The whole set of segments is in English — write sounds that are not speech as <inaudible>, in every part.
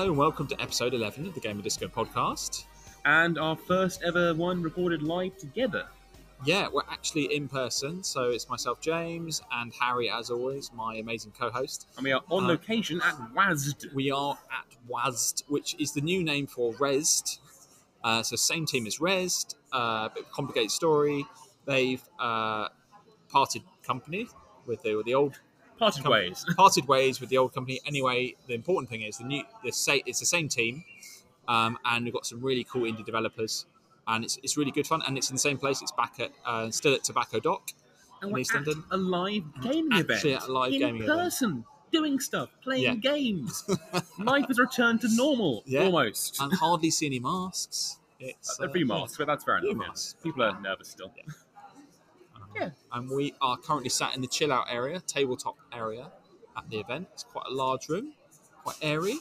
Hello and welcome to episode 11 of the Game of Disco podcast. and our first ever one recorded live together. Yeah, we're actually in person, so it's myself, James, and Harry, as always, my amazing co host. And we are on Uh, location at WASD. We are at WASD, which is the new name for Rezzed. Uh, so, same team as Rezzed, uh, bit complicated story. They've uh, parted company with the, with the old Parted com- ways. <laughs> parted ways with the old company. Anyway, the important thing is the new the sa- it's the same team, um, and we've got some really cool indie developers, and it's, it's really good fun. And it's in the same place. It's back at uh, still at Tobacco Dock. And in we're East London. a live gaming Actually event. at a live in gaming event. person, doing stuff, playing Yeah. games. <laughs> Life has returned to normal, Yeah. almost. and hardly see any masks. <laughs> It's a uh, few masks, but that's fair enough. yeah. People are nervous still. Yeah. And we are currently sat in the chill out area, tabletop area at the event. It's quite a large room, quite airy.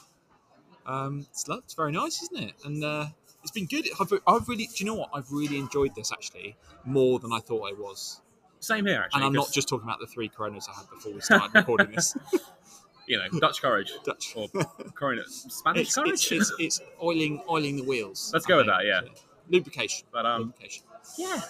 Um, it's, it's very nice, isn't it? And uh, it's been good. I've, I've really, do you know what? I've really enjoyed this actually more than I thought I was. Same here, actually. And I'm not just talking about the three coronas I had before we started recording this. <laughs> you know, Dutch courage. Dutch. Or Corona. Spanish It's, courage? it's, it's, it's oiling, oiling the wheels. Let's I go with that, yeah. Lubrication. But, um, Lubrication. Yeah.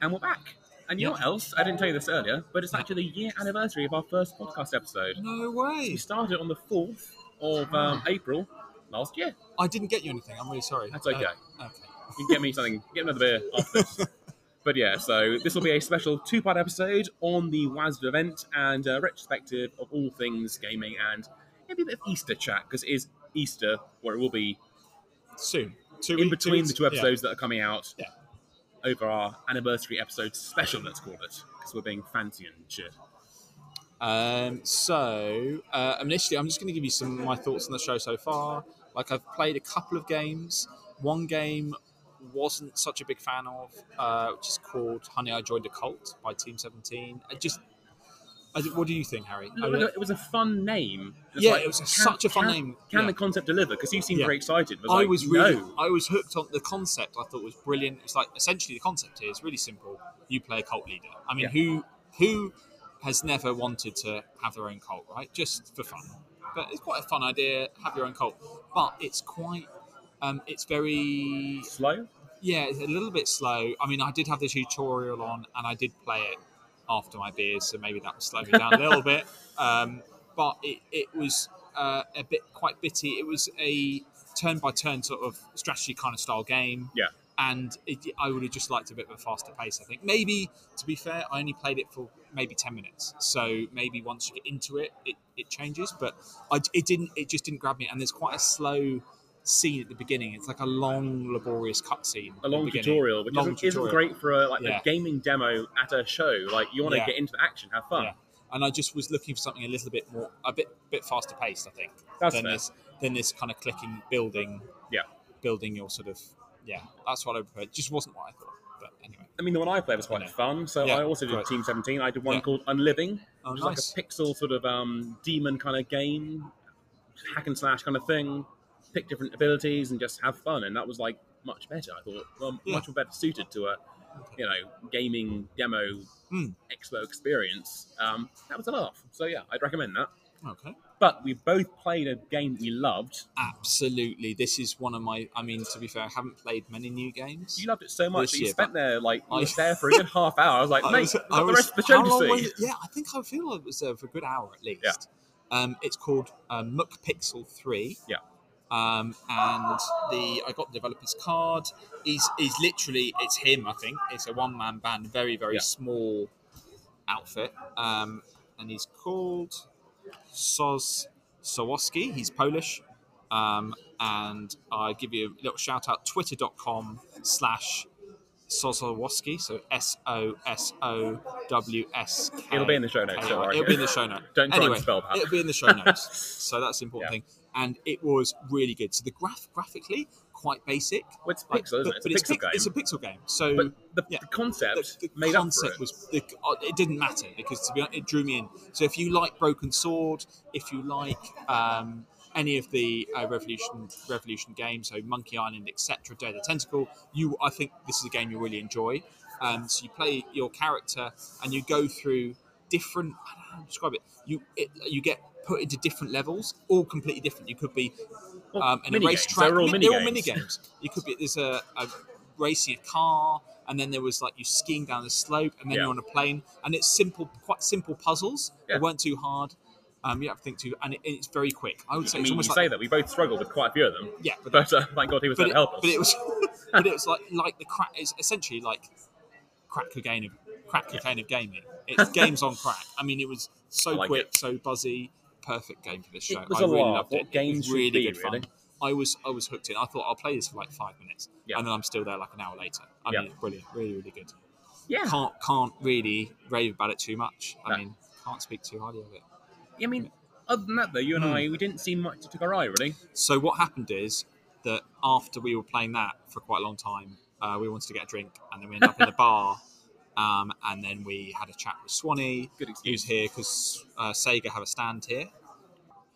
And we're back. And you know what else? I didn't tell you this earlier, but it's actually the year anniversary of our first podcast episode. No way. We started on the 4th of um, April last year. I didn't get you anything. I'm really sorry. That's okay. Uh, okay. You can get me something, <laughs> get another beer after this. <laughs> But yeah, so this will be a special two part episode on the WASD event and a retrospective of all things gaming and maybe a bit of Easter chat because it is Easter, where it will be Soon. Two in week- two between weeks- the two yeah. episodes that are coming out Yeah. Over our anniversary episode special, let's call it, because we're being fancy and shit. Um, so, uh, initially, I'm just going to give you some of my thoughts on the show so far. Like, I've played a couple of games. One game wasn't such a big fan of, uh, which is called Honey, I Joined a Cult by Team 17. I just, what do you think, Harry? It was a fun name. It's yeah, like, it was can- such a fun can- name. Can Yeah. the concept deliver? Because you seemed Yeah. very excited. But I like, was really, no. I was hooked on the concept. I thought was brilliant. It's like essentially the concept here is really simple. You play a cult leader. I mean, Yeah. who who has never wanted to have their own cult, right? Just for fun. But it's quite a fun idea. Have your own cult, but it's quite. Um, it's very slow. yeah, it's a little bit slow. I mean, I did have the tutorial on, and I did play it after my beers, so maybe that would slow me down a little bit. <laughs> Um, but it, it was uh, a bit quite bitty. It was a turn by turn sort of strategy kind of style game. Yeah. And it, I would have just liked a bit of a faster pace. I think maybe, to be fair, I only played it for maybe ten minutes. So maybe once you get into it, it, it changes. But I, it didn't. It just didn't grab me. And there's quite a slow scene at the beginning. It's like a long, laborious cutscene. a long tutorial, which Long isn't, isn't great for a, like Yeah. a gaming demo at a show. Like you want to Yeah. get into the action, have fun. Yeah. And I just was looking for something a little bit more, a bit, bit faster paced. I think That's than fair. this, than this kind of clicking, building, Yeah. building your sort of, yeah. That's what I preferred. It just wasn't what I thought. But anyway, I mean, the one I played was quite know. fun. So Yeah, I also did great. Team 17. I did one Yeah. called Unliving, oh which nice. is like a pixel sort of um, demon kind of game, hack and slash kind of thing. Pick different abilities and just have fun, and that was like much better. I thought, well, Yeah. much more better suited to a you know gaming demo Hmm. expo experience. Um, that was a laugh. So yeah, I'd recommend that. Okay. But we both played a game we loved. Absolutely. This is one of my. I mean, to be fair, I haven't played many new games. You loved it so much that you year, spent there like you I- was there <laughs> for a good half hour. I was like, I mate, was- I got the rest of the show how to see. Yeah, I think I feel I was there for a good hour at least. Yeah. Um, it's called uh, Muck Pixel Three. Yeah. Um, and the I got the developer's card. He's he's literally it's him. I think it's a one man band, very very Yeah. small outfit. Um, and he's called Soz Sawoski. He's Polish. Um, and I give you a little shout out twitter.com slash Sozowoski, so S O S O W S K. It'll be in the show notes, don't worry. It'll be in the show notes. <laughs> Don't try anyway, and spell that. It'll be in the show notes. <laughs> so that's the important Yeah. thing. And it was really good. So the graph graphically quite basic. Well, it's like, pixel, isn't but- it? It's but a pixel game. It's a pixel game. So but the, yeah. the concept the, the made concept up for it. was the, uh, it didn't matter because to be honest, it drew me in. So if you like Broken Sword, if you like um, any of the uh, Revolution Revolution games, so Monkey Island, etc., Day of the Tentacle, you I think this is a game you really enjoy. Um, so you play your character and you go through different. I don't know how to describe it. You it, you get put into different levels, all completely different. You could be um, in a mini race track. They're all mi- mini they're all games. mini games. You could be there's a, a racing a car, and then there was like you skiing down the slope, and then Yeah. you're on a plane, and it's simple, quite simple puzzles. Yeah. They weren't too hard. Um, you have to think too, and it, it's very quick. I would say I it's mean, you almost say like that we both struggled with quite a few of them, yeah, but <laughs> but uh, thank God he was but there it, to help us. but it was <laughs> but it was like like the crack it's essentially like crack cocaine of crack cocaine of gaming. It's <laughs> games on crack. I mean, it was so like quick, so buzzy, perfect game for this show. It was I a really laugh. loved What it. It games was really be, good fun. really. I was I was hooked in. I thought I'll play this for like five minutes, Yeah. and then I'm still there like an hour later. I Yeah. mean, brilliant, really, really good. yeah, Can't can't really rave about it too much. I No. mean, can't speak too highly of it. I mean, other than that though, you and Hmm. I, we didn't see much that took our eye really. So what happened is that after we were playing that for quite a long time, uh, we wanted to get a drink, and then we ended up in the <laughs> bar, um, and then we had a chat with Swanee, Good who's here because uh, Sega have a stand here.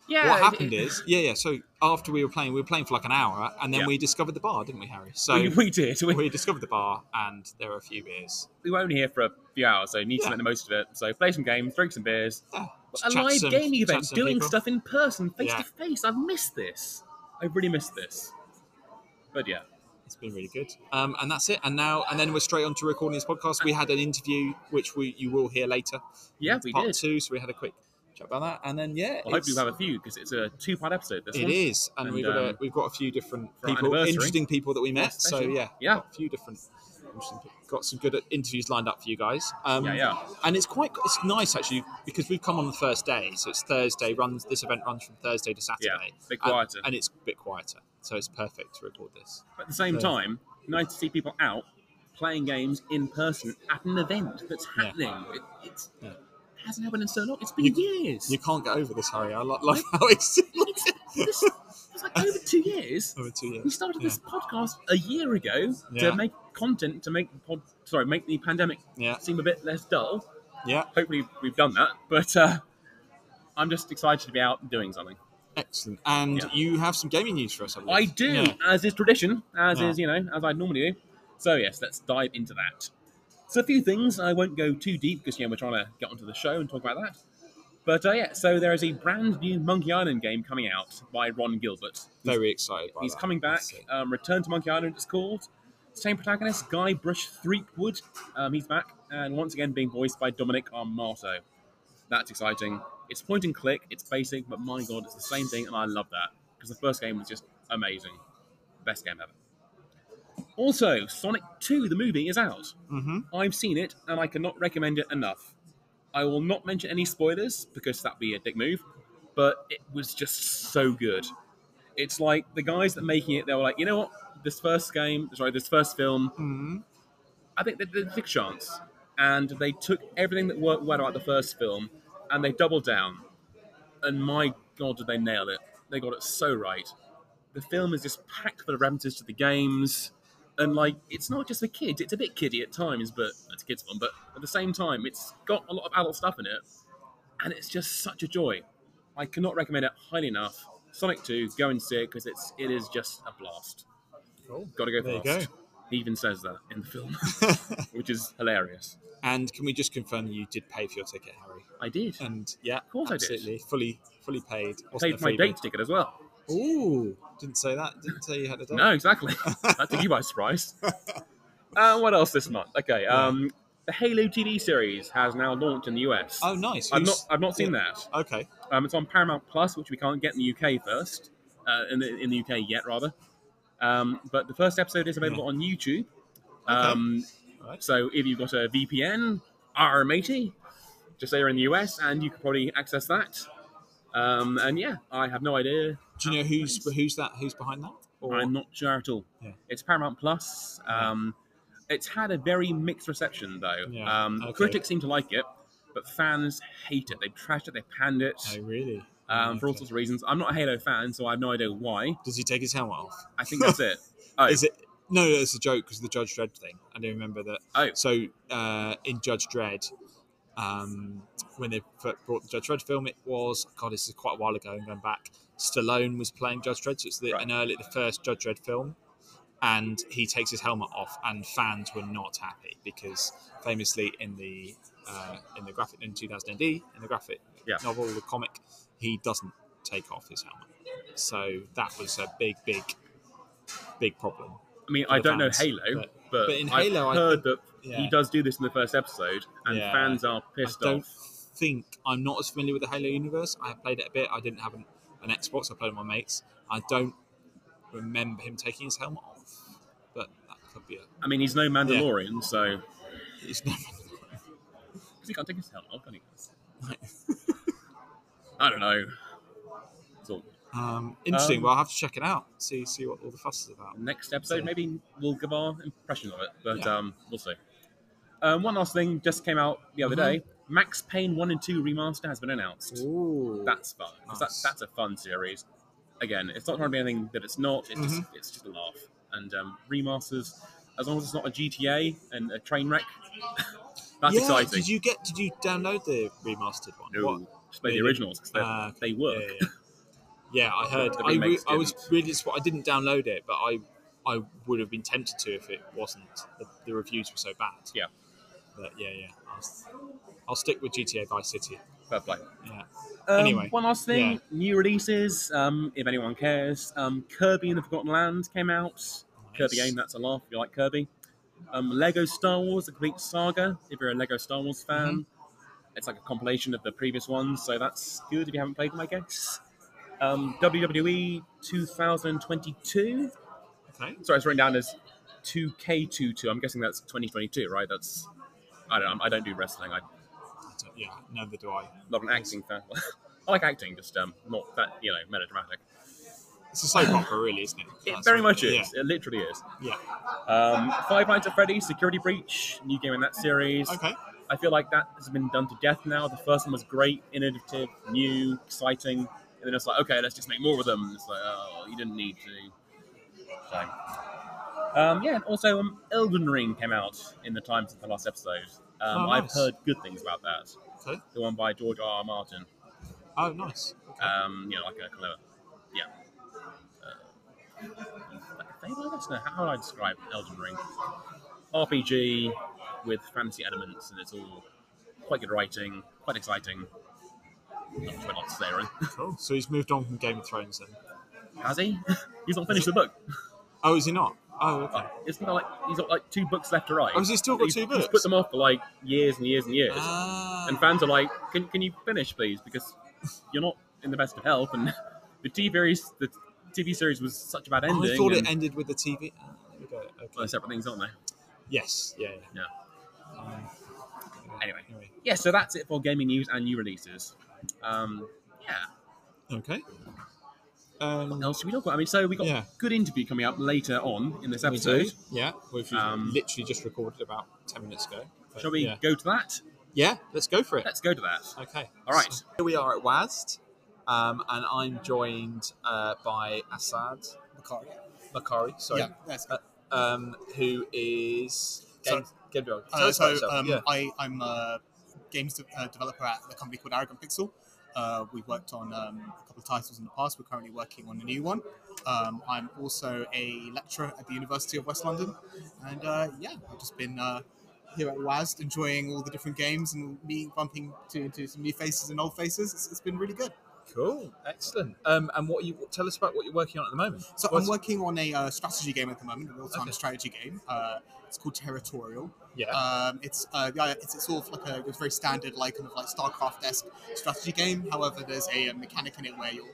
Yeah, what happened it- is, yeah, yeah. So after we were playing, we were playing for like an hour, and then Yeah. we discovered the bar, didn't we, Harry? So we, we did. We, we discovered the bar, and there were a few beers. we were only here for a few hours, so need to make the most of it. So play some games, drink some beers, Yeah, a live some- gaming event, doing people. stuff in person, face Yeah. to face. I've missed this. I really missed this. But yeah, It's been really good. Um, and that's it. And now, and then we're straight on to recording this podcast. We had an interview, which we you will hear later. yeah, we part did. two. So we had a quick chat about that, and then yeah, Well, hopefully it's- we'll have a few because it's a two-part episode. This It one. is, and, And, we've got a, um, we've got a few different people, interesting people that we met. so yeah, Yeah. a few different. Got some good interviews lined up for you guys. Um, Yeah, yeah. And it's quite it's nice actually because we've come on the first day, so it's Thursday. Runs this event runs from Thursday to Saturday. Yeah, a bit and- quieter. and, it's a bit quieter, so it's perfect to record this. But at the same Yeah. time, nice to see people out playing games in person at an event that's Yeah. happening. It, it's, Yeah. it hasn't happened in so long. It's been years. You can't get over this, Harry. I lo- love how it's <laughs> this, it's like over two years. over two years. We started Yeah. this podcast a year ago Yeah. to make content to make the pod, sorry make the pandemic Yeah, seem a bit less dull. yeah, Hopefully we've done that, but uh, I'm just excited to be out doing something. excellent. And Yeah. you have some gaming news for us, I. I do, Yeah. as is tradition, as Yeah. is you know, as I normally do. So yes, let's dive into that. So a few things. I won't go too deep because you know we're trying to get onto the show and talk about that. But uh, yeah, so there is a brand new Monkey Island game coming out by Ron Gilbert. Very excited. By He's that. coming back. Um, Return to Monkey Island, it's called. Same protagonist, Guybrush Threepwood. Um, he's back, and once again being voiced by Dominic Armato. That's exciting. It's point and click. It's basic, but my god, it's the same thing, and I love that because the first game was just amazing, best game ever. Also, Sonic 2, the movie, is out. Mhm. I've seen it, and I cannot recommend it enough. I will not mention any spoilers because that'd be a dick move, but it was just so good. It's like the guys that making it, they were like, you know what, this first game, sorry, this first film, Mhm. I think they, took a chance, and they took everything that worked well about the first film, and they doubled down. And my god, did they nail it! They got it so right. The film is just packed full of references to the games, and like it's not just for kids. It's a bit kiddie at times, but it's a kids one But at the same time, it's got a lot of adult stuff in it, and it's just such a joy. I cannot recommend it highly enough. Sonic 2, go and see it because it's it is just a blast. Cool. Got to go There you fast. He even says that in the film, <laughs> which is hilarious. and can we just confirm you did pay for your ticket, Harry? I did. And yeah, of course I did. fully, fully paid. I paid my date ticket as well. Ooh, didn't say that. Didn't say you had a date. No, exactly. <laughs> that took you by surprise. <laughs> Uh, what else this month? Okay, um, the Halo TV series has now launched in the US. Oh, nice. I've not, Who's- I've not seen that. Okay. Um, it's on Paramount Plus, which we can't get in the UK first, uh, in the in the UK yet rather. Um, but the first episode is available on YouTube. Um, Right. So if you've got a VPN, R matey, just say you're in the US, and you can probably access that. Um, and yeah, I have no idea. Do you know who's who's that? Who's behind that? Or- I'm not sure at all. Yeah. It's Paramount Plus. Um, it's had a very mixed reception though. Yeah, Um, okay. Critics seem to like it, but fans hate it. They've trashed it. They've panned it Oh, really? um, for all sorts of reasons. I'm not a Halo fan, so I have no idea why. Does he take his helmet off? I think that's it. <laughs> Oh, Is it? No, no, it's a joke because the Judge Dredd thing. I do remember that. Oh. So uh, in Judge Dredd, um, when they brought the Judge Dredd film, it was God. This is quite a while ago. and going back. Stallone was playing Judge Dredd, so it's the, Right. an early, the first Judge Dredd film, and he takes his helmet off, and fans were not happy because famously in the uh, in the graphic in 2000 AD in the graphic Yeah. novel, the comic, he doesn't take off his helmet. So that was a big, big, big problem. I mean, I don't know Halo, but- but, but in I've Halo, I heard that Yeah. he does do this in the first episode, and Yeah. fans are I pissed don't off. think I'm not as familiar with the Halo universe. I have played it a bit. I didn't have an, an Xbox. I played with my mates. I don't remember him taking his helmet off, but that could be. I mean, he's no Mandalorian, so It's not, because he can't take his helmet off, can he? I don't know. So um, interesting. Um, well, I'll have to check it out. See see what all the fuss is about. next episode, Yeah. maybe we'll give our impression of it, but Yeah. um, we'll see. Um, one last thing just came out the other Mhm. day. Max Payne One and Two remaster has been announced. Ooh, That's fun. 'cause Nice. That, that's a fun series. Again, it's not trying to be anything that it's not. It's just Mm-hmm. it's just a laugh. And um, remasters, as long as it's not a GTA and a train wreck, <laughs> that's yeah, exciting. Did you get? Did you download the remastered one? No, What? just play the Really? originals 'cause they, Ah, they work. Yeah, yeah. Yeah, I <laughs> heard. The I, re- remakes I was didn't. really disappointed. I didn't download it, but I I would have been tempted to if it wasn't. The, the reviews were so bad. Yeah. But yeah, yeah. I'll, s- I'll stick with GTA Vice City. Fair play. Yeah. Um, Anyway, one last thing: yeah. new releases. Um, if anyone cares, um, Kirby and the Forgotten Land came out. Kirby game, that's a laugh. If you like Kirby. Um, Lego Star Wars: The Complete Saga. If you're a Lego Star Wars fan, Mm-hmm. it's like a compilation of the previous ones, so that's good if you haven't played them, I guess. Um, WWE 2022. Okay. Sorry, it's written down as 2K22. I'm guessing that's 2022, right? That's I don't know. I don't do wrestling. I'm I don't- yeah. Neither do I. not an acting fan. <laughs> I like acting, just um, not that you know melodramatic. It's a soap opera, really, isn't it? It That's very what- much is. It literally is. Yeah. Um, Five Nights at Freddy's Security Breach, new game in that series. Okay. I feel like that has been done to death now. The first one was great, innovative, new, exciting, and then it's like, okay, let's just make more of them. It's like, oh, you didn't need to. So, um, yeah, and also um, Elden Ring came out in the time since the last episode. Um, Oh, I've heard good things about that. Okay. The one by George R. R. Martin. Oh, nice. Okay. Um, you know, like a kind of, yeah. Uh, like a fable, I guess. No, how would I describe Elden Ring? RPG with fantasy elements, and it's all quite good writing, quite exciting. Not much more to say, really. <laughs> cool. So he's moved on from Game of Thrones then. Has he? <laughs> He's not finished the book. Oh, is he not? Oh, okay. It's not like he's got like two books left to write. Oh, has he still got He's- two He's books? put them off for like years and years and years. Ah. And fans are like, "Can, can you finish, please? Because you're not in the best of health." And the TV series, the TV series was such a bad ending. Oh, I thought it ended with the TV. Ah, there. Okay. Well, separate things, aren't they? Yes. Yeah. yeah. Yeah. Um, Anyway. Yeah, so that's it for gaming news and new releases. Um, yeah. Okay. What Um, else should we talk about? I mean, so we got Yeah. a good interview coming up later on in this we episode. Yeah. We've Um, literally just recorded about ten minutes ago. But Shall we Yeah. go to that? Yeah. Let's go for it. Let's go to that. Okay. All right. So here we are at WASD, um, and I'm joined uh, by Assad Macari. Makari. Sorry. Yeah, that's good. Um, who is So- game, game developer. Uh, so um, yeah. I, I'm a games de- uh, developer at a company called Arrogant Pixel. Uh, we've worked on um, a couple of titles in the past. We're currently working on a new one. Um, I'm also a lecturer at the University of West London, and uh, yeah, I've just been uh, here at WASD enjoying all the different games and meeting, bumping to, into some new faces and old faces. It's, it's been really good. Cool, excellent. Um, and what you tell us about what you're working on at the moment? So What's- I'm working on a uh, strategy game at the moment, a real-time Okay. strategy game. Uh, it's called Territorial. Yeah. Um, it's uh, yeah, it's, it's sort of like a it's very standard, like kind of like StarCraft-esque strategy game. However, there's a, uh mechanic in it where you're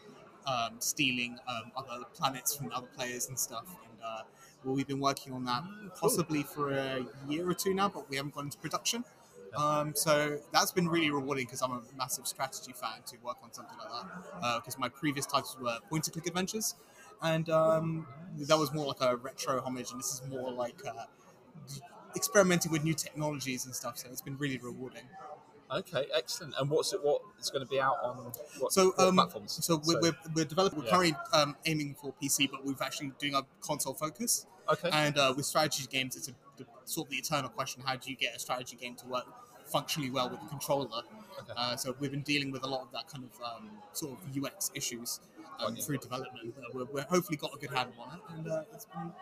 um, stealing um, other planets from other players and stuff. And uh, well, we've been working on that Mm, possibly for a year or two now, but we haven't gone into production. Um, so that's been really rewarding because I'm a massive strategy fan to work on something like that. Because my previous titles were point-and-click adventures, and um, that was more like a retro homage, and this is more like uh, experimenting with new technologies and stuff. So it's been really rewarding. Okay, excellent. And what's it? What it's going to be out on? What, So, what um, platforms? So we're, we're, we're developing. We're Yeah. currently um, aiming for PC, but we're actually doing a console focus. okay. And uh, with strategy games, it's a, the, sort of the eternal question: How do you get a strategy game to work functionally well with a controller? Okay. Uh, so we've been dealing with a lot of that kind of um, sort of UX issues um, Okay. through development. We're, we're hopefully got a good handle on it, and uh, it's been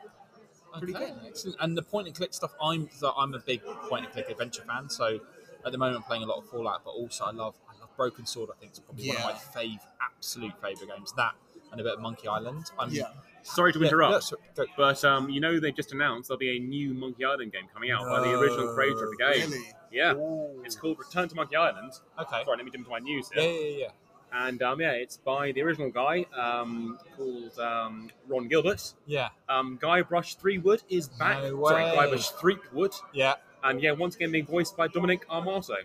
pretty Okay, good. excellent. And the point and click stuff, I'm so I'm a big point and click adventure fan. So at the moment I'm playing a lot of Fallout, but also I love I love Broken Sword. I think it's probably one of my fave, absolute favorite games. That and a bit of Monkey Island. I'm, Yeah. Sorry to Yeah, interrupt, no, but um, you know they just announced there'll be a new Monkey Island game coming out by the original creator of the game. Really? Yeah, Ooh. it's called Return to Monkey Island. Okay. Sorry, let me jump to my news here. yeah, yeah, yeah. And um, yeah, it's by the original guy um, called um, Ron Gilbert. Yeah, Um, Guybrush Threepwood is back. No Sorry, way. Guybrush Threepwood. yeah. And yeah, once again being voiced by Dominic Armato.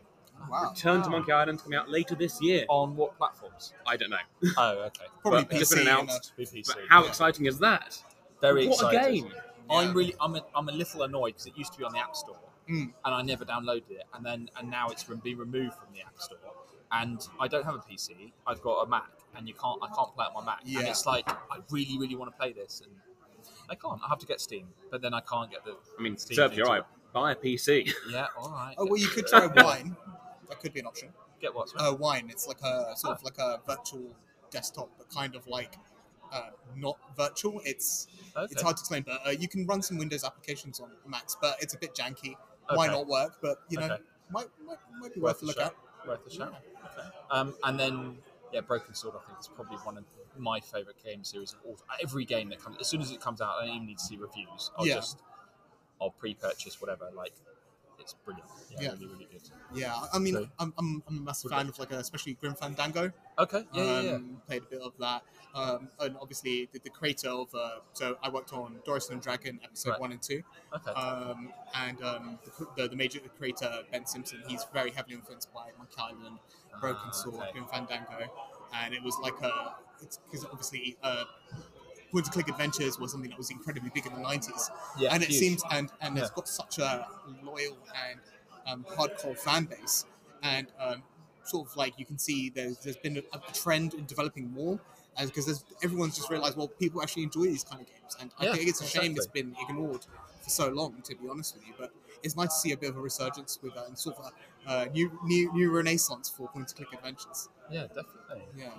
Wow. Return to Monkey Island coming out later this year. On what platforms? I don't know. <laughs> Oh, okay. <laughs> Probably But it's PC. been you know. announced. PC. But how Yeah. exciting is that? Very what excited. a game! I'm really, I'm a, I'm a little annoyed because it used to be on the App Store, Mm. and I never downloaded it, and then and now it's been removed from the App Store, and I don't have a PC. I've got a Mac, and you can't, I can't play it on my Mac, and Yeah. it's like I really, really want to play this, and I can't. I have to get Steam, but then I can't get the. I mean, Steam serves thing you to right. Buy a PC. Yeah, all right. Oh well, you could <laughs> try Wine. That could be an option. Get what? sorry? Uh, Wine. It's like a sort of like a virtual desktop, but kind of like uh, not virtual. It's okay. it's hard to explain, but uh, you can run some Windows applications on Macs, but it's a bit janky. Might Okay. not work, but you know, Okay. might, might might be Worth worth, a look shot. at. Worth a shot. Okay. Um, and then yeah, Broken Sword. I think is probably one of my favorite game series of all. Every game that comes, as soon as it comes out, I don't even need to see reviews. I'll Yeah. just I'll pre-purchase whatever. Like it's brilliant. Yeah, Yeah. really, really good. Yeah, I mean, So- I'm, I'm, I'm a massive fan of like, uh, especially Grim Fandango. Okay. Yeah, yeah, yeah. Um, Played a bit of that, um, and obviously the, the creator of. Uh, so I worked on Doris and Dragon episode Right. one and two, Okay. um, and um, the, the, the major creator Ben Simpson. He's very heavily influenced by Monkey Island, Broken Ah, Sword, okay. Grim Fandango, and it was like a. It's because obviously. Uh, Point and click adventures was something that was incredibly big in the 90s Yeah, and it huge. seems and and it's Yeah. got such a loyal and um, hardcore fan base. And um, sort of like you can see there's, there's been a, a trend in developing more as because everyone's just realized well people actually enjoy these kind of games. And Yeah, I think it's a shame it's been ignored for so long to be honest with you. But it's nice to see a bit of a resurgence with uh, and sort of a uh, new new new renaissance for point and click adventures. Yeah, definitely. yeah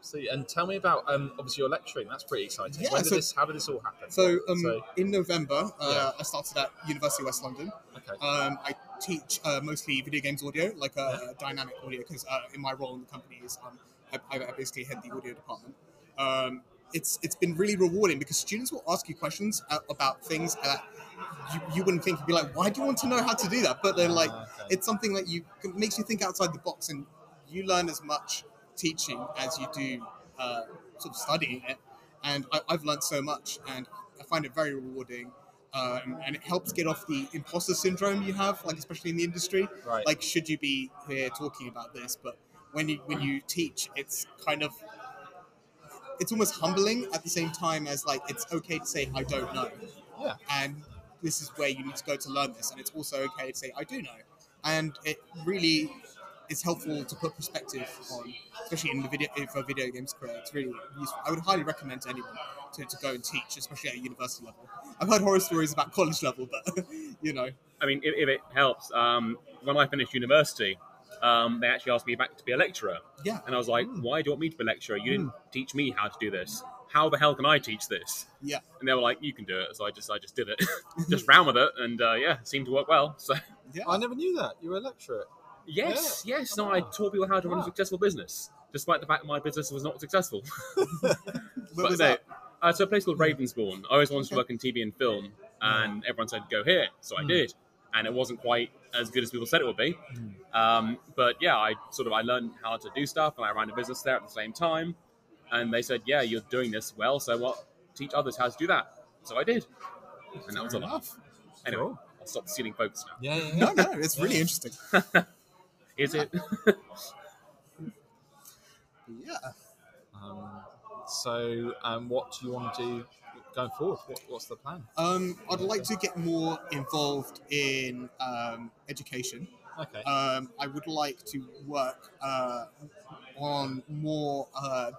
Absolutely. And tell me about um, obviously your lecturing. That's pretty exciting. Yeah, when did so- this? How did this all happen? so um So- in November uh, Yeah. I started at University of West London okay. Um, I teach uh, mostly video games audio, like uh, dynamic audio, because uh, in my role in the company is um, I, I basically head the audio department. Um, it's it's been really rewarding because students will ask you questions uh, about things that you, you wouldn't think. You'd be like, why do you want to know how to do that? But then like Ah, okay. it's something that you makes you think outside the box, and you learn as much teaching as you do uh, sort of studying it. And I, I've learned so much, and I find it very rewarding. Um, and it helps get off the imposter syndrome you have, like especially in the industry. right. Like, should you be here talking about this? But when you when you teach, it's kind of it's almost humbling at the same time as like it's okay to say I don't know. Yeah. And this is where you need to go to learn this, and it's also okay to say I do know. And it really is helpful to put perspective on, especially in the video if a video games career. It's really useful. I would highly recommend to anyone to, to go and teach, especially at a university level. I've heard horror stories about college level, but <laughs> you know, I mean, if, if it helps, um, when I finished university, um, they actually asked me back to be a lecturer. yeah. And I was like, Mm. why do you want me to be a lecturer? You didn't teach me how to do this. How the hell can I teach this? Yeah. And they were like, you can do it. So I just I just did it. <laughs> just <laughs> ran with it. And uh, yeah, it seemed to work well. So Yeah. I never knew that you were a lecturer. Yes, yes. No, I taught people how to run a successful business, despite the fact that my business was not successful. <laughs> Where But was no, that? Uh, so a place called Ravensbourne. I always wanted to work in TV and film, and everyone said go here, so I Mm. did. And it wasn't quite as good as people said it would be. Um, but yeah, I sort of I learned how to do stuff, and I ran a business there at the same time. And they said, yeah, you're doing this well, so what? Teach others how to do that. So I did, and that was enough. Anyway, Cool. I'll stop stealing focus now. Yeah, yeah, No, no, it's really <laughs> interesting. <laughs> Is it? Yeah. Um, so, um, what do you want to do going forward? What, what's the plan? Um, I'd like to get more involved in um, education. Okay. Um, I would like to work uh, on more uh,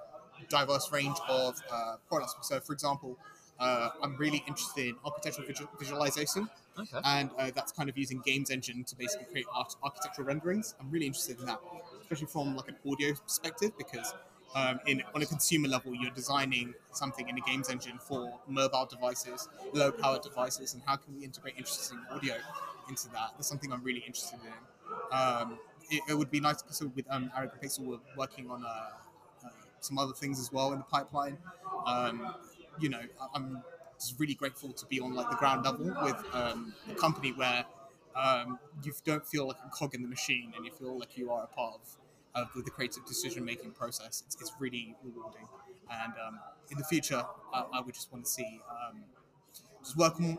diverse range of uh, products. So, for example, uh, I'm really interested in architectural visual- visualization, okay. and uh, that's kind of using Games Engine to basically create art- architectural renderings. I'm really interested in that, especially from like an audio perspective, because um, in on a consumer level, you're designing something in a Games Engine for mobile devices, low-power devices, and how can we integrate interesting audio into that? That's something I'm really interested in. Um, it, it would be nice because with um, Arrogant Pixel, we're working on uh, uh, some other things as well in the pipeline. Um, you know, I'm just really grateful to be on like the ground level with um, a company where um, you don't feel like a cog in the machine and you feel like you are a part of, of the creative decision making process. It's, it's really rewarding. And um, in the future, I, I would just want to see um, just work on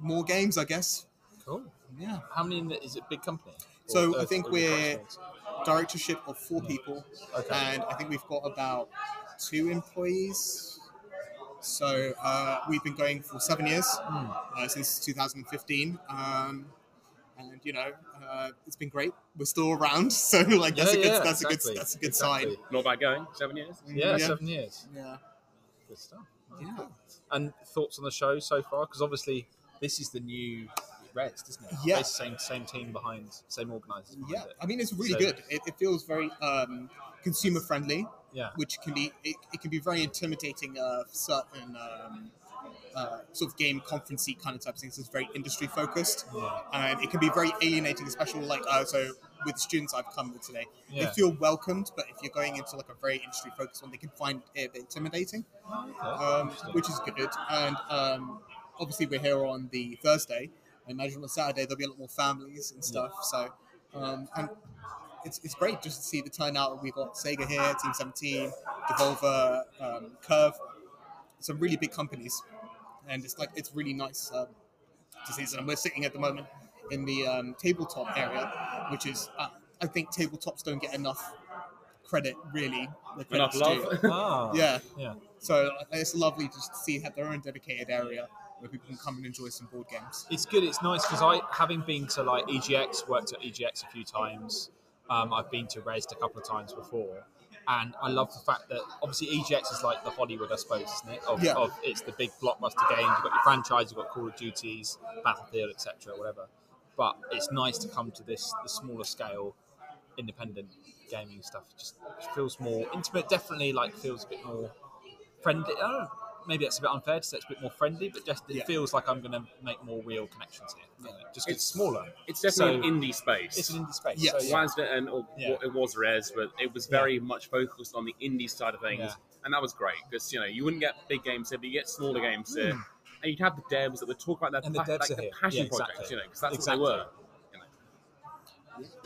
more games, I guess. Cool. Yeah. How many? In the, is it big company? So Or- I think is it we're- Directorship of four people, Okay. and I think we've got about two employees. So uh, we've been going for seven years Hmm. uh, since 2015, um, and you know uh, it's been great. We're still around, <laughs> so like that's Yeah, a good yeah, that's exactly, a good that's a good exactly. Not bad going. Seven years. Yeah, yeah, seven years. yeah. Good stuff. Yeah. And thoughts on the show so far? Because obviously this is the new Rezzed, isn't it? Yeah. Same same team behind, same organisers. behind Yeah, it. I mean it's really So- good. It, it feels very um, consumer friendly, Yeah. which can be it, it can be very intimidating uh, for certain um, uh, sort of game conferencey kind of type of things. It's very industry focused, Yeah. and it can be very alienating, especially like uh, so with the students I've come with today. Yeah. They feel welcomed, but if you're going into like a very industry focused one, they can find it intimidating, okay. um, which is good. And um, obviously we're here on the Thursday. I imagine on Saturday there'll be a lot more families and stuff. So um, and it's, it's great just to see the turnout. We've got Sega here, Team 17, Devolver, um, Curve, some really big companies, and it's like it's really nice um, to see. And we're sitting at the moment in the um, tabletop area, which is uh, I think tabletops don't get enough credit really. Enough love. <laughs> Ah, Yeah, Yeah. so it's lovely just to see have their own dedicated area where people can come and enjoy some board games. It's good. It's nice because I, having been to like EGX, worked at EGX a few times. Um, I've been to Rezzed a couple of times before, and I love the fact that obviously EGX is like the Hollywood, I suppose, isn't it? Of, Yeah. of it's the big blockbuster games. You've got your franchise, you've got Call of Duties, Battlefield, etc., whatever. But it's nice to come to this the smaller scale, independent gaming stuff. It just feels more intimate. Definitely, like feels a bit more friendly. I don't know, maybe that's a bit unfair to say it's a bit more friendly, but just it Yeah. feels like I'm going to make more real connections here. Yeah. Just 'cause it's It's- smaller. It's definitely So- an indie space. It's an indie space. Yes. So, yeah. WASD and or, Yeah. it was Res, but it was very much focused on the indie side of things, Yeah. and that was great because you know you wouldn't get big games here, but you get smaller games here, Hmm. and you'd have the devs that would talk about their And the pa- devs like the passion Yeah, projects, exactly. you know, because that's Exactly. what they were.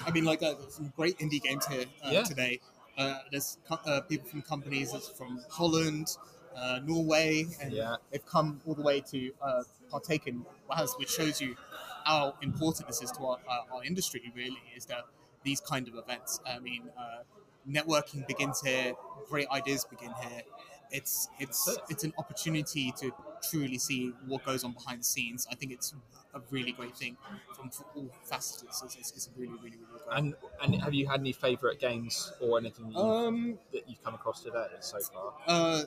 I mean, like uh, some great indie games here uh, Yeah. today. Uh, there's co- uh, people from companies from Holland, uh, Norway, and Yeah. they've come all the way to uh, partake in WAS, which shows you how important this is to our, uh, our industry. Really, is that these kind of events. I mean, uh, networking begins here. Great ideas begin here. It's it's it's an opportunity to truly see what goes on behind the scenes. I think it's a really great thing from all facets. It's, it's, it's really, really, really great. And and have you had any favourite games or anything Um, that you've come across today so far? uh,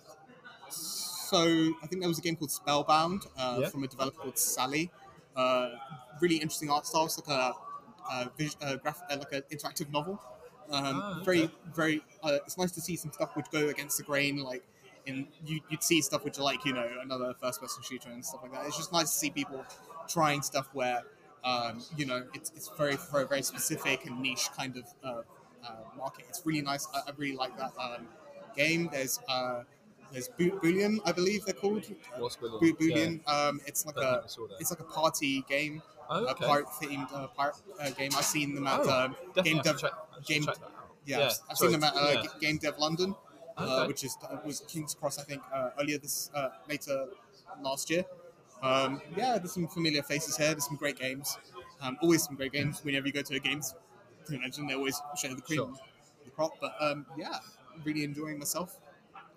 so I think there was a game called Spellbound uh, from a developer called Sally. Uh, really interesting art style. It's like a, a, vis- a graph, uh, like an interactive novel. Um, Ah, okay. Very, very. Uh, it's nice to see some stuff which go against the grain. Like, in you, you'd see stuff which are like you know another first-person shooter and stuff like that. It's just nice to see people trying stuff where um, you know it's, it's very, very, very specific and niche kind of uh, uh, market. It's really nice. I, I really like that um, game. There's there's Bu- Boolean, I believe they're called. What's Boolean? Bu- Boolean. Um, it's like a think I saw that. it's like a party game, Oh, a okay. pirate themed uh, pirate uh, game. I've seen them at Oh, um, Game Dev. check, Game- check that out. Yeah, Yeah, I've- sorry, seen them at uh, yeah. Game Dev London, uh, Okay. which is uh, was King's Cross, I think, uh, earlier this uh, later last year. Um, yeah, there's some familiar faces here. There's some great games. Um, always some great games. Whenever you go to a games convention, they always show the cream, Sure. the crop. But um, yeah, really enjoying myself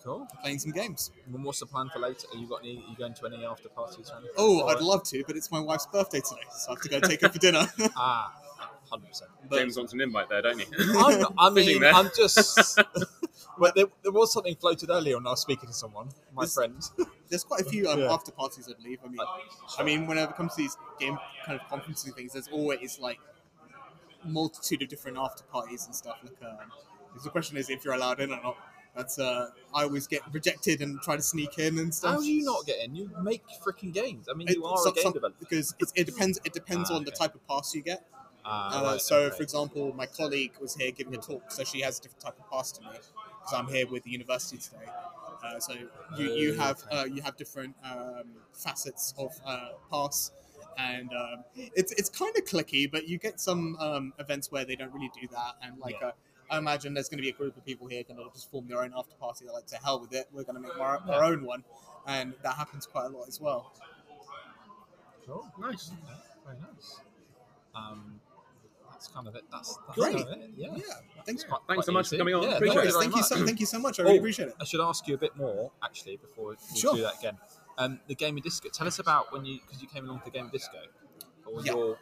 Cool. playing some games. And what's the plan for later? Are you got any? Are you going to any after parties or anything? Oh, Or- I'd love to, but it's my wife's birthday today, so I have to go take her for dinner. <laughs> Ah, hundred percent. But- James wants an invite there, don't you? I'm, I <laughs> mean. I'm just. <laughs> well, there, there was something floated earlier when I was speaking to someone, my This- friend. There's quite a few um, Yeah. after parties, I believe. I mean, I mean, whenever it comes to these game kind of conferencing things, there's always like multitude of different after parties and stuff. Like, um, the question is if you're allowed in or not. That's uh, I always get rejected and try to sneak in and stuff. How do you not get in? You make freaking games. I mean, It- you are some- a game some- developer. because it's, it depends. It depends Ah, on the type of pass you get. Ah, Uh, right, so, okay. for example, my colleague was here giving a talk, so she has a different type of pass to me because I'm here with the university today. Uh, so you, you have uh, you have different um, facets of uh, pass, and um, it's it's kind of clicky, but you get some um, events where they don't really do that, and like. Yeah. I imagine there's going to be a group of people here going to just form their own after party. They're like, to hell with it, we're going to make our, our own one, and that happens quite a lot as well. Cool. Nice. Okay, Very nice. Um, that's kind of it. That's, that's Great. Kind of it. Yeah. Yeah, thanks. Quite- Thanks quite so much for coming on. Yeah, Appreciate thank it. you thank you so much. thank you so much. I really Oh, appreciate it. I should ask you a bit more actually before we Sure. do that again. Um, the game of disco. Tell us about when you because you came along to the game of disco. Or Yeah. your,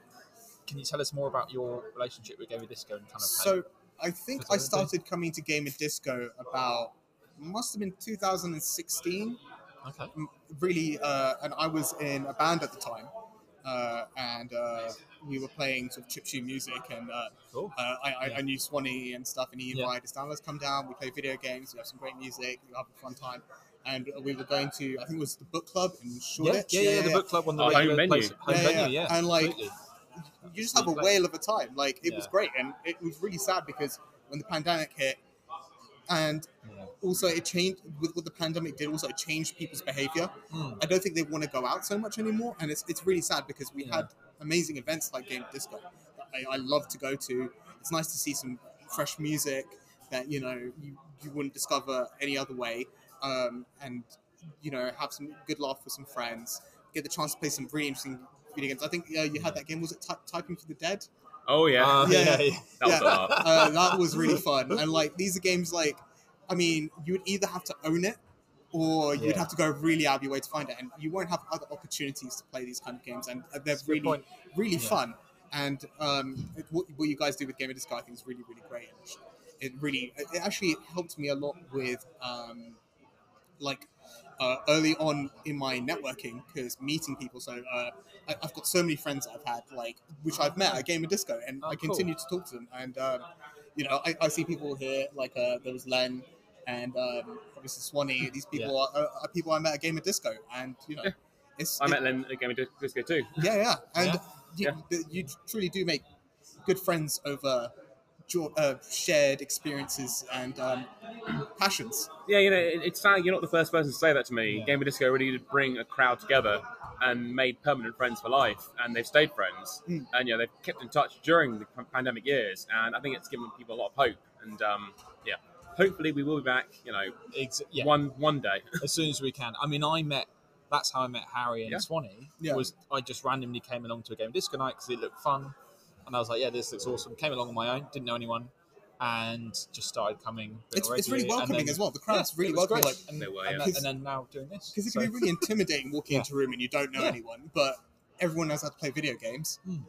can you tell us more about your relationship with game of disco and kind of how So I think I Is that okay? started coming to Game Gamer Disco about must have been 2016. okay Really, uh, and I was in a band at the time, uh, and uh, we were playing sort of chip chiptune music, and uh, cool uh, I, I, Yeah. I knew Swanee and stuff, and he Yeah. invited us down. Let's come down. We play video games. We have some great music. We have a fun time. And we were going to, I think it was the book club in yeah, Shoreditch. yeah, yeah, the book club on the Oh, home regular venue. place, home Yeah, venue, yeah. yeah, And, like, absolutely. You just have a whale of a time. Like it was great, and it was really sad because when the pandemic hit, and Yeah. also it changed with what the pandemic did. Also, it changed people's behavior. Hmm. I don't think they want to go out so much anymore, and it's it's really sad because we Yeah. had amazing events like Game Disco that I, I love to go to. It's nice to see some fresh music that you know you, you wouldn't discover any other way, um, and you know have some good laugh with some friends. Get the chance to play some really interesting video games. I think uh, you had that game. Was it Ty- Typing for the Dead? Oh yeah, Uh, Yeah, yeah, yeah. yeah. that was yeah. a uh, that was really fun. And like these are games like, I mean, you would either have to own it, or you'd Yeah. have to go really out of your way to find it, and you won't have other opportunities to play these kind of games, and uh, they're That's really, point. really Yeah. fun. And um, it, what, what you guys do with Game of Disco, I think, is really, really great. And it really, it actually helped me a lot with, um, like, uh, early on in my networking because meeting people. So uh, I, I've got so many friends that I've had, like, which I've met at Game of Disco, and Oh, I cool. continue to talk to them. And um, you know, I, I see people here, like uh, there was Len and um, obviously Swanee. These people are, are, are people I met at Game of Disco, and you know, Yeah. it's I it- met Len at Game of Disco too. yeah, yeah, and Yeah. You, you truly do make good friends over uh, shared experiences and um, passions. Yeah, you know, it, it's sad you're not the first person to say that to me. Yeah. Game of Disco really did bring a crowd together and made permanent friends for life, and they've stayed friends. Mm. And, you know, they've kept in touch during the pandemic years, and I think it's given people a lot of hope. And, um, yeah, hopefully we will be back, you know, Ex- yeah. one one day. <laughs> as soon as we can. I mean, I met. That's how I met Harry and Yeah. Swanee. Yeah. Was I just randomly came along to a game of disco night because it looked fun, and I was like, "Yeah, this looks awesome." Came along on my own, didn't know anyone, and just started coming. It's, it's really welcoming then- as well. The crowd's Yeah, really welcoming. great. Like, and, They were, and, yeah. then- and then now doing this because it So- can be really intimidating <laughs> walking Yeah. into a room and you don't know Yeah. anyone, but everyone knows how to play video games. Mm.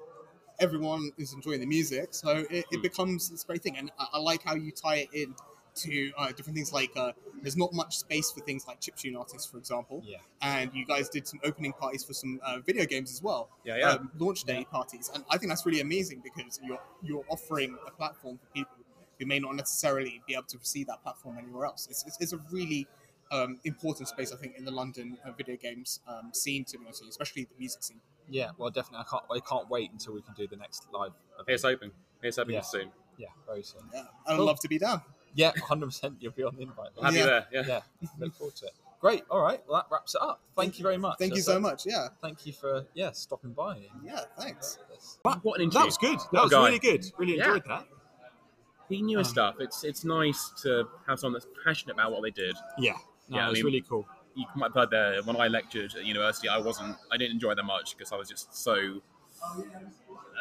Everyone is enjoying the music, so it, it Mm. becomes this great thing. And I, I like how you tie it in to uh, different things like uh, there's not much space for things like chiptune artists, for example. yeah, And you guys did some opening parties for some uh, video games as well, Yeah, yeah. um, launch day parties, and I think that's really amazing because you're you're offering a platform for people who may not necessarily be able to receive that platform anywhere else. It's, it's, it's a really um, important space, I think, in the London uh, video games um, scene, to be honest, especially the music scene. yeah. Well, definitely. I can't. I can't wait until we can do the next live. Event. Here's hoping. Here's hoping Yeah. soon. Yeah, very soon. Yeah, I'd Cool. love to be down. Yeah, hundred percent. You'll be on the invite. We'll have you Yeah. there. Yeah. yeah, look forward to it. Great. All right. Well, that wraps it up. Thank you very much. Thank you so it. much. Yeah, Thank you for yeah stopping by. yeah, thanks. What an interview. That was good. That was guy. really good. Really Yeah. enjoyed that. He knew his Um, stuff. It's it's nice to have someone that's passionate about what they did. Yeah. No, Yeah, I it was mean- really cool. you might have heard there when I lectured at university, I wasn't, I didn't enjoy that much because I was just so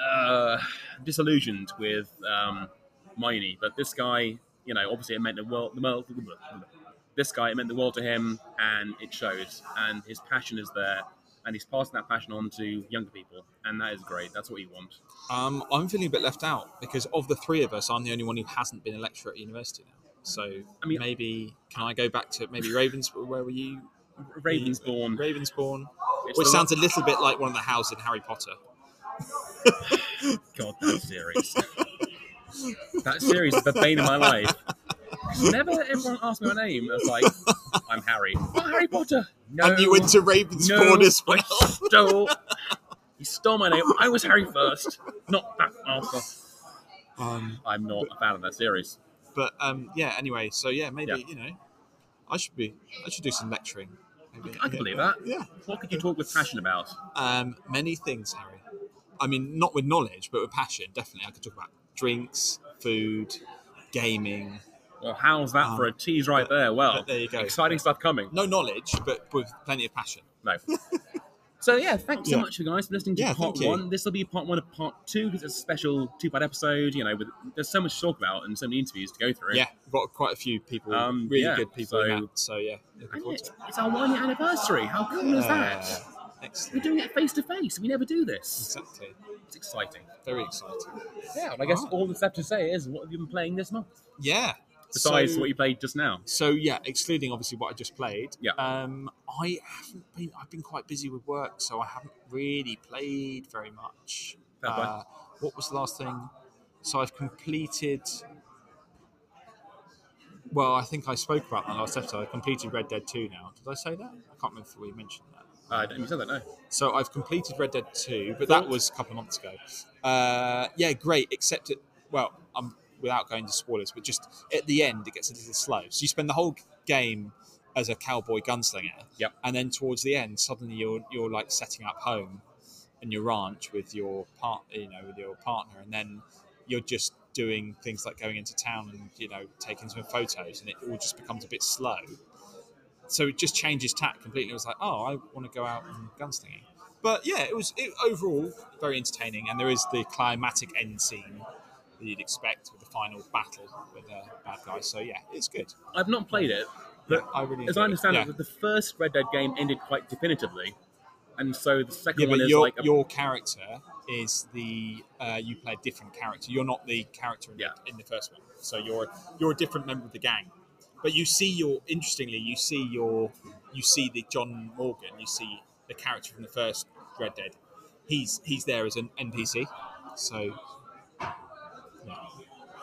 uh, disillusioned with um, my uni. But this guy, you know, obviously it meant the world, the world. This guy, it meant the world to him, and it shows. And his passion is there, and he's passing that passion on to younger people, and that is great. That's what you want. Um, I'm feeling a bit left out because of the three of us, I'm the only one who hasn't been a lecturer at university now. So I mean- maybe can I go back to maybe Ravens? Where were you? Ravensbourne. Ravensbourne, It's which sounds a little bit like one of the houses in Harry Potter. <laughs> God, that series. <laughs> that series is the bane of my life. Never let everyone asked me my name. I was like, I'm Harry. Oh, Harry Potter. No. and you went to Ravensbourne no, as well. I stole. You stole my name. I was Harry first, not that Arthur. Um, I'm not a fan of that series. but um, yeah. Anyway, so yeah, maybe Yeah. you know, I should be. I should do some lecturing. Maybe. I can believe that. Yeah. What could you talk with passion about? Um, many things, Harry. I mean, not with knowledge, but with passion. Definitely, I could talk about drinks, food, gaming. Well, how's that for a Um, tease right but- there? Well, there you go. exciting stuff coming. No knowledge, but with plenty of passion. No. <laughs> So yeah, thanks so much, you guys, for listening to Yeah, part one. This will be part one of part two because it's a special two-part episode. You know, with there's so much to talk about and so many interviews to go through. Yeah, we've got quite a few people, Um, really yeah, good people so-. So yeah, And it's, it. it's our one-year anniversary. How cool is that? Yeah, We're doing it face to face. We never do this. Exactly. It's exciting. Very exciting. Yeah, and I guess Alright. all that's left to say is, what have you been playing this month? Yeah. Besides so, what you played just now. so yeah, excluding obviously what I just played. Yeah. Um, I haven't been. I've been quite busy with work, so I haven't really played very much. Fair. Uh, what was the last thing? So I've completed. Well, I think I spoke about that last episode. I completed Red Dead 2 now. Did I say that? I can't remember if we mentioned that. Uh, you said that, no? So I've completed Red Dead 2, but that was a couple of months ago. Uh, yeah, great, except it, well, um, without going to spoilers, but just at the end, it gets a little slow. So you spend the whole game as a cowboy gunslinger. Yep. And then towards the end, suddenly you're, you're like setting up home in your ranch with your part, you know, with your partner, and then you're just doing things like going into town and, you know, taking some photos, and it all just becomes a bit slow so it just changes tack completely. It was like, oh, I want to go out and gunslinging. But yeah, it was it, overall very entertaining, and there is the climatic end scene that you'd expect with the final battle with the bad guys. So yeah, it's good. I've not played it, Yeah, but I really as I understand it. it, the first Red Dead game ended quite definitively, and so the second yeah, yeah one but is your like a, your character is the uh, you play a different character. You're not the character in, Yeah. the, in the first one. So you're you're a different member of the gang. But you see your interestingly, you see your you see the John Morgan. You see the character from the first Red Dead. He's he's there as an NPC. So yeah.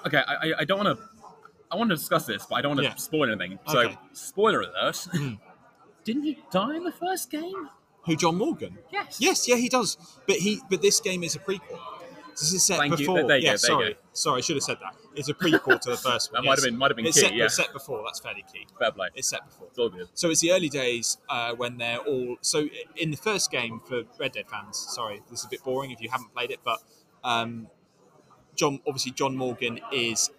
okay. I, I- don't want to. I want to discuss this, but I don't want to Yeah. spoil anything. So, Okay. spoiler alert: Hmm. <laughs> Didn't he die in the first game? who John Morgan? Yes. Yes, yeah, he does. But he but this game is a prequel. This is set Thank you. before. There you go, yeah, you sorry, go. sorry, I should have said that. It's a prequel to the first <laughs> one. That one. might have been might have been It's key. set, yeah, it's set before. That's fairly key. fair play. It's set before. It's all good. So it's the early days uh, when they're all. So in the first game for Red Dead fans, sorry, this is a bit boring if you haven't played it, but um, John, obviously John Morgan is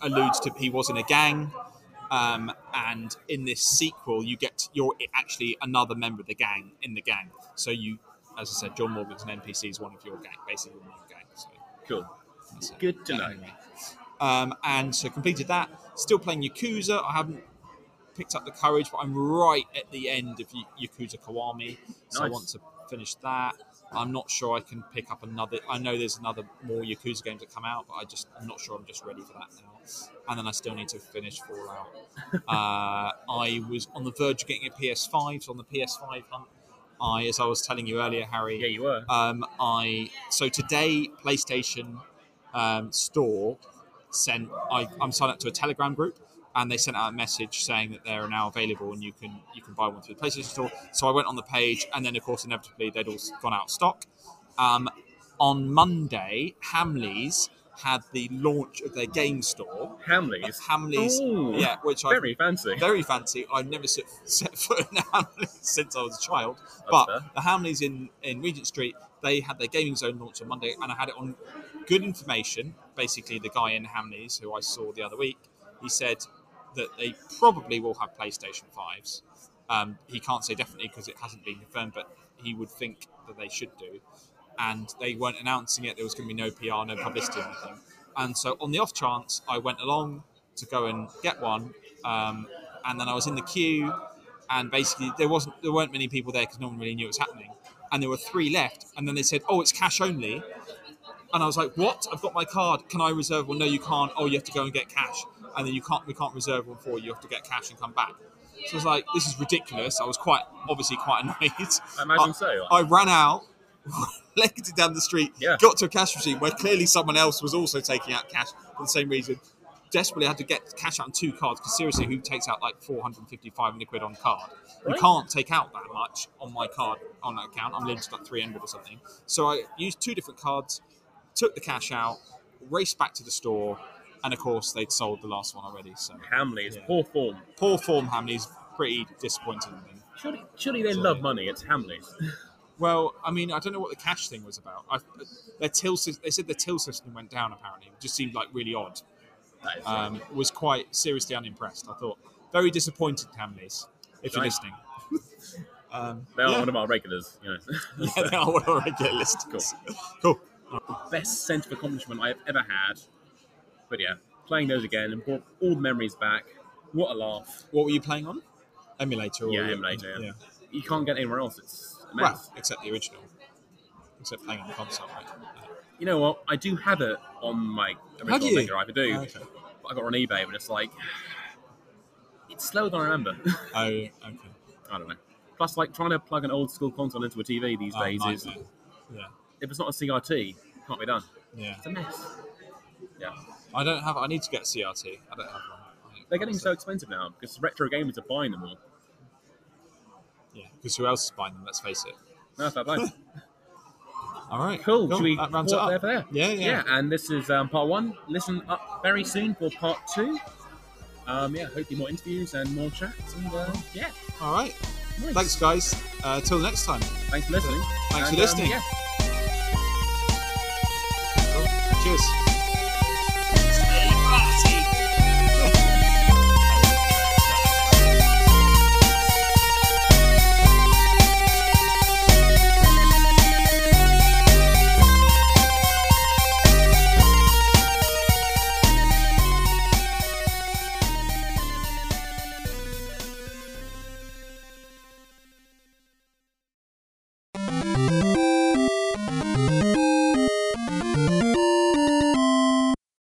alludes to he was in a gang, um, and in this sequel you get you're actually another member of the gang in the gang. So you, as I said, John Morgan's an NPC is one of your gang, basically one of your gang. So Cool. that's. Good to know. Um, and so completed that. Still playing Yakuza. I haven't picked up the courage, but I'm right at the end of Y- Yakuza Kiwami, so I want to finish that. I'm not sure I can pick up another. I know there's another more Yakuza games that come out, but I just I'm not sure I'm just ready for that now. And then I still need to finish Fallout. <laughs> uh, I was on the verge of getting a PS5, so on the PS5 hunt. I, as I was telling you earlier, Harry, Yeah, you were. um, I so today PlayStation um, Store sent. I, I'm signed up to a Telegram group, and they sent out a message saying that they're now available and you can you can buy one through the PlayStation Store. So I went on the page, and then of course inevitably they'd all gone out of stock. Um, on Monday, Hamleys had the launch of their game store. Hamleys. Hamleys, Ooh, yeah, which I Very fancy. very fancy. I've never set, <laughs> set foot in Hamleys since I was a child. That's but fair. the Hamleys in, in Regent Street, they had their gaming zone launch on Monday, and I had it on good information. Basically, the guy in Hamleys, who I saw the other week, he said that they probably will have PlayStation 5s. Um, he can't say definitely because it hasn't been confirmed, but he would think that they should do. And they weren't announcing it, there was going to be no PR, no publicity, anything. And so, on the off chance, I went along to go and get one. Um, and then I was in the queue, and basically there wasn't there weren't many people there because no one really knew what was happening. And there were three left, and then they said, "Oh, it's cash only." And I was like, "What? I've got my card. Can I reserve one?" No, you can't. Oh, you have to go and get cash, and then you can't. We can't reserve one for you. You have to get cash and come back. So I was like, "This is ridiculous." I was quite obviously quite <laughs> annoyed. I imagine so. I ran out, <laughs> legged it down the street, Yeah. got to a cash machine where clearly someone else was also taking out cash for the same reason. desperately had to get cash out on two cards because seriously, who takes out like 450, 500 quid on card? Right. You can't take out that much on my card on that account. I'm limited to like 300 or something. So I used two different cards, took the cash out, raced back to the store, and of course they'd sold the last one already. So Hamley's Yeah. poor form. poor form Hamley's pretty disappointing. Surely, surely they love money. It's Hamley's. <laughs> Well, I mean, I don't know what the cash thing was about. I, their till, they said the till system went down. Apparently, it just seemed like really odd. Um, was quite seriously unimpressed. I thought very disappointed, Hamleys, if you're listening. <laughs> um, they are yeah. one of our regulars. You know. <laughs> yeah, they are one of our regular listeners. <laughs> Cool. best sense of accomplishment I've ever had. But yeah, playing those again and brought all the memories back. What a laugh! What were you playing on? Emulator. Or Yeah, emulator, yeah. You can't get anywhere else. It's Well, except the original. Except playing on the console, right? You know what? I do have it on my original? Mega Drive. I do. Oh, okay. But I got it on eBay, but it's like it's slower than I remember. <laughs> Oh, okay. I don't know. Plus, like trying to plug an old school console into a TV these Oh, days is nightmare. Yeah. if it's not a CRT, it can't be done. Yeah. It's a mess. Yeah, I don't have. I need to get a CRT. I don't have one. They're getting so expensive now because retro gamers are buying them all. Yeah. Because who else is buying them? Let's face it. No, fair play. <laughs> All right. Cool. Should we That rounds it up. there for there? Yeah, yeah. and this is um, part one. Listen up very soon for part two. Um, yeah, hopefully more interviews and more chats. And uh, yeah, All right. nice. Thanks, guys. Uh, till next time. Thanks for listening. Thanks for And, um, listening. yeah. Cheers.